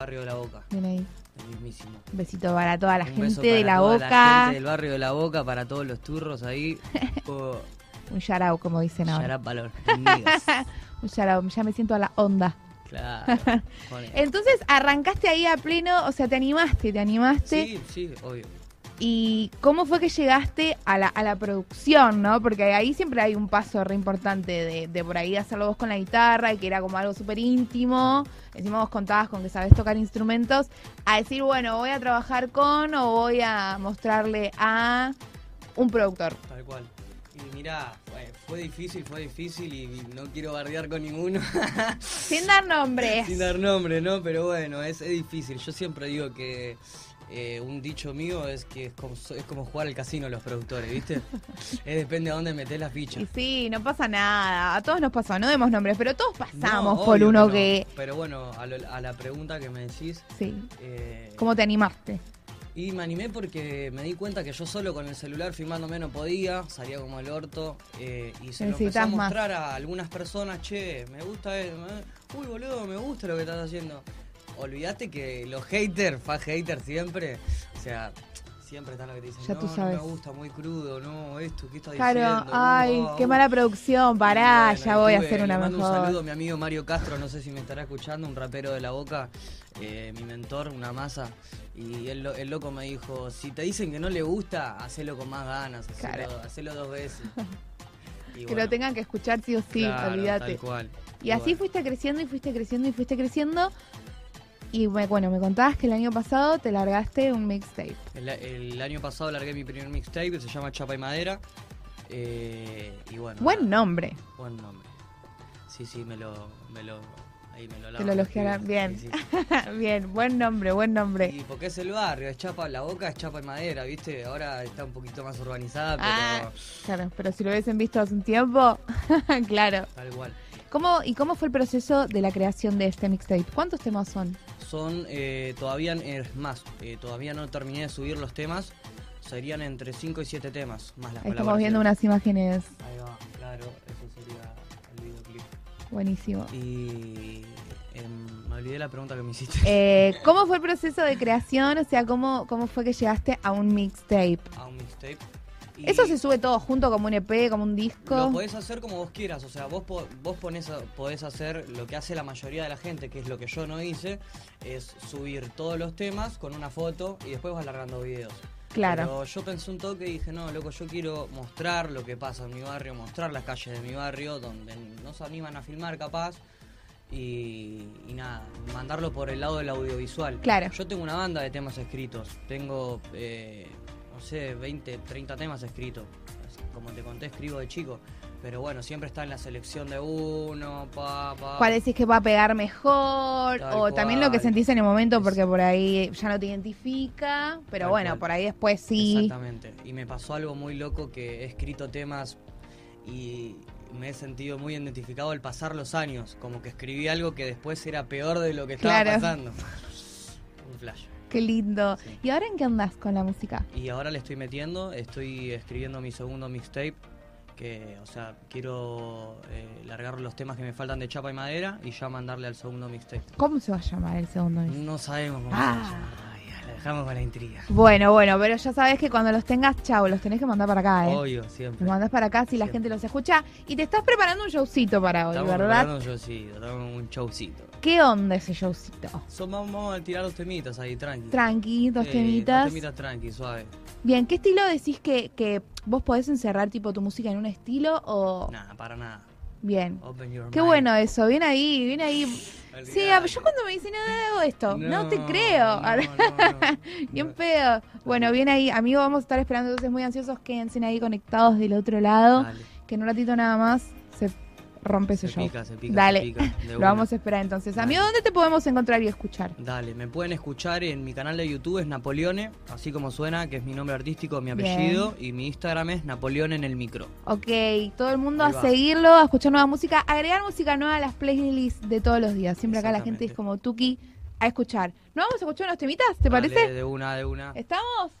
Barrio de la Boca, Bien ahí. el mismísimo. Un besito para toda la Un gente beso de para la toda boca. La gente del barrio de la Boca, para todos los turros ahí. Oh, Un out, como dicen ahora. Yarap valor. Un out. Ya me siento a la onda. Claro. Entonces arrancaste ahí a pleno, o sea, te animaste, te animaste. Sí, sí, obvio. ¿Y cómo fue que llegaste a la, a la producción, no? Porque ahí siempre hay un paso re importante de, de por ahí hacerlo vos con la guitarra y que era como algo súper íntimo. Encima vos contabas con que sabés tocar instrumentos. A decir, bueno, voy a trabajar con o voy a mostrarle a un productor. Tal cual. Y mirá, fue, fue difícil, fue difícil y no quiero bardear con ninguno. Sin dar nombres. Sin dar nombre, ¿no? Pero bueno, es, es difícil. Yo siempre digo que eh, un dicho mío es que es como, es como jugar al casino los productores, ¿viste? es depende de dónde metés la ficha. Y sí, no pasa nada. A todos nos pasó, no demos nombres, pero todos pasamos No, por uno no. que... Pero bueno, a, lo- a la pregunta que me decís... Sí. eh, ¿Cómo te animaste? Y me animé porque me di cuenta que yo solo con el celular filmándome no podía, salía como el orto. eh, y se lo empecé a Necesitas más. mostrar a algunas personas, che, me gusta, eh, me- uy boludo, me gusta lo que estás haciendo. Olvídate que los haters, fa haters siempre, o sea, siempre están los que te dicen, Ya no, tú no sabes. me gusta, muy crudo, no, esto, ¿qué estás Claro, diciendo? ay, Uh, qué uh". mala producción, pará, bueno, ya voy a hacer una le mando mejor. Un saludo a mi amigo Mario Castro, no sé si me estará escuchando, un rapero de la boca, eh, mi mentor, una masa. Y el, lo- el loco me dijo, si te dicen que no le gusta, hacelo con más ganas, hacelo, Claro. hacelo dos veces. Y que bueno, lo tengan que escuchar sí o sí, claro, olvídate. Tal cual. Y así bueno. fuiste creciendo y fuiste creciendo y fuiste creciendo. Y me- bueno, me contabas que el año pasado te largaste un mixtape. El, el año pasado largué mi primer mixtape, que se llama Chapa y Madera. eh, y bueno. Buen nombre. Buen nombre. Sí, sí, me lo... Me lo ahí me lo Te lo elogiarán. Bien. Sí, sí. Bien, buen nombre, buen nombre. Y porque es el barrio, es chapa, la boca es chapa y madera, ¿viste? Ahora está un poquito más urbanizada, pero Ah. Claro, pero si lo hubiesen visto hace un tiempo, claro. tal cual. ¿Cómo, ¿Y cómo fue el proceso de la creación de este mixtape? ¿Cuántos temas son? Son, eh, todavía, es más, eh, todavía no terminé de subir los temas, serían entre 5 y 7 temas, más las Ahí estamos viendo unas imágenes. Ahí va, claro, eso sería el videoclip. Buenísimo. Y em, me olvidé la pregunta que me hiciste. Eh, ¿Cómo fue el proceso de creación? O sea, ¿cómo, ¿cómo fue que llegaste a un mixtape? A un mixtape. ¿Eso se sube todo junto como un EP, como un disco? Lo podés hacer como vos quieras, o sea, vos, po- vos ponés a- podés hacer lo que hace la mayoría de la gente, que es lo que yo no hice, es subir todos los temas con una foto y después vas largando videos. Claro. Pero yo pensé un toque y dije, no, loco, yo quiero mostrar lo que pasa en mi barrio, mostrar las calles de mi barrio, donde no se animan a filmar capaz. Y, y nada, mandarlo por el lado del audiovisual. Claro. Yo tengo una banda de temas escritos. Tengo, eh, no sé, 20, 30 temas escritos. Como te conté, escribo de chico. Pero bueno, siempre está en la selección de uno, pa, pa. ¿Cuál decís que va a pegar mejor? Tal o también lo que sentís en el momento, porque por ahí ya no te identifica. Pero Tal bueno, cual. por ahí después sí. Exactamente. Y me pasó algo muy loco que he escrito temas y me he sentido muy identificado al pasar los años. Como que escribí algo que después era peor de lo que estaba Claro. pasando. Un flash. Qué lindo. Sí. ¿Y ahora en qué andás con la música? Y ahora le estoy metiendo, estoy escribiendo mi segundo mixtape. Que, o sea, quiero eh, largar los temas que me faltan de chapa y madera y ya mandarle al segundo mixtape. ¿Cómo se va a llamar el segundo mixtape? No sabemos cómo Ah. se va a llamar todavía, la dejamos con la intriga. Bueno, bueno, pero ya sabes que cuando los tengas, chau, los tenés que mandar para acá, ¿eh? Obvio, siempre. Los mandás para acá si la gente los escucha. Y te estás preparando un showcito para hoy, Estamos ¿verdad? preparando un showcito, un showcito. ¿Qué onda ese showcito? Son, vamos, vamos a tirar dos temitas ahí, tranqui. Tranqui, dos temitas. Dos temitas tranqui, suave. Bien, ¿qué estilo decís que, que vos podés encerrar tipo tu música en un estilo o...? Nada, para nada. Bien. Open your Qué mind. bueno eso, bien ahí, bien ahí. Sí, yo cuando me dicen, no, hago esto, no, te creo. No, bien pedo. Bueno, bien ahí, amigo, vamos a estar esperando. Entonces muy ansiosos, quédense ahí conectados del otro lado, Dale, que en un ratito nada más se rompe ese se show. pica, se pica, Dale, se pica, Lo una. vamos a esperar entonces. Dale. Amigo, ¿dónde te podemos encontrar y escuchar? Dale, me pueden escuchar en mi canal de YouTube, es Napoleone, así como suena, que es mi nombre artístico, mi Bien. apellido, y mi Instagram es Napoleón en el micro. Ok, todo el mundo a seguirlo, a escuchar nueva música, agregar música nueva a las playlists de todos los días. Siempre acá la gente es como Tuki a escuchar. ¿No vamos a escuchar unos temitas? ¿Te Dale, parece? De una, de una. ¿Estamos?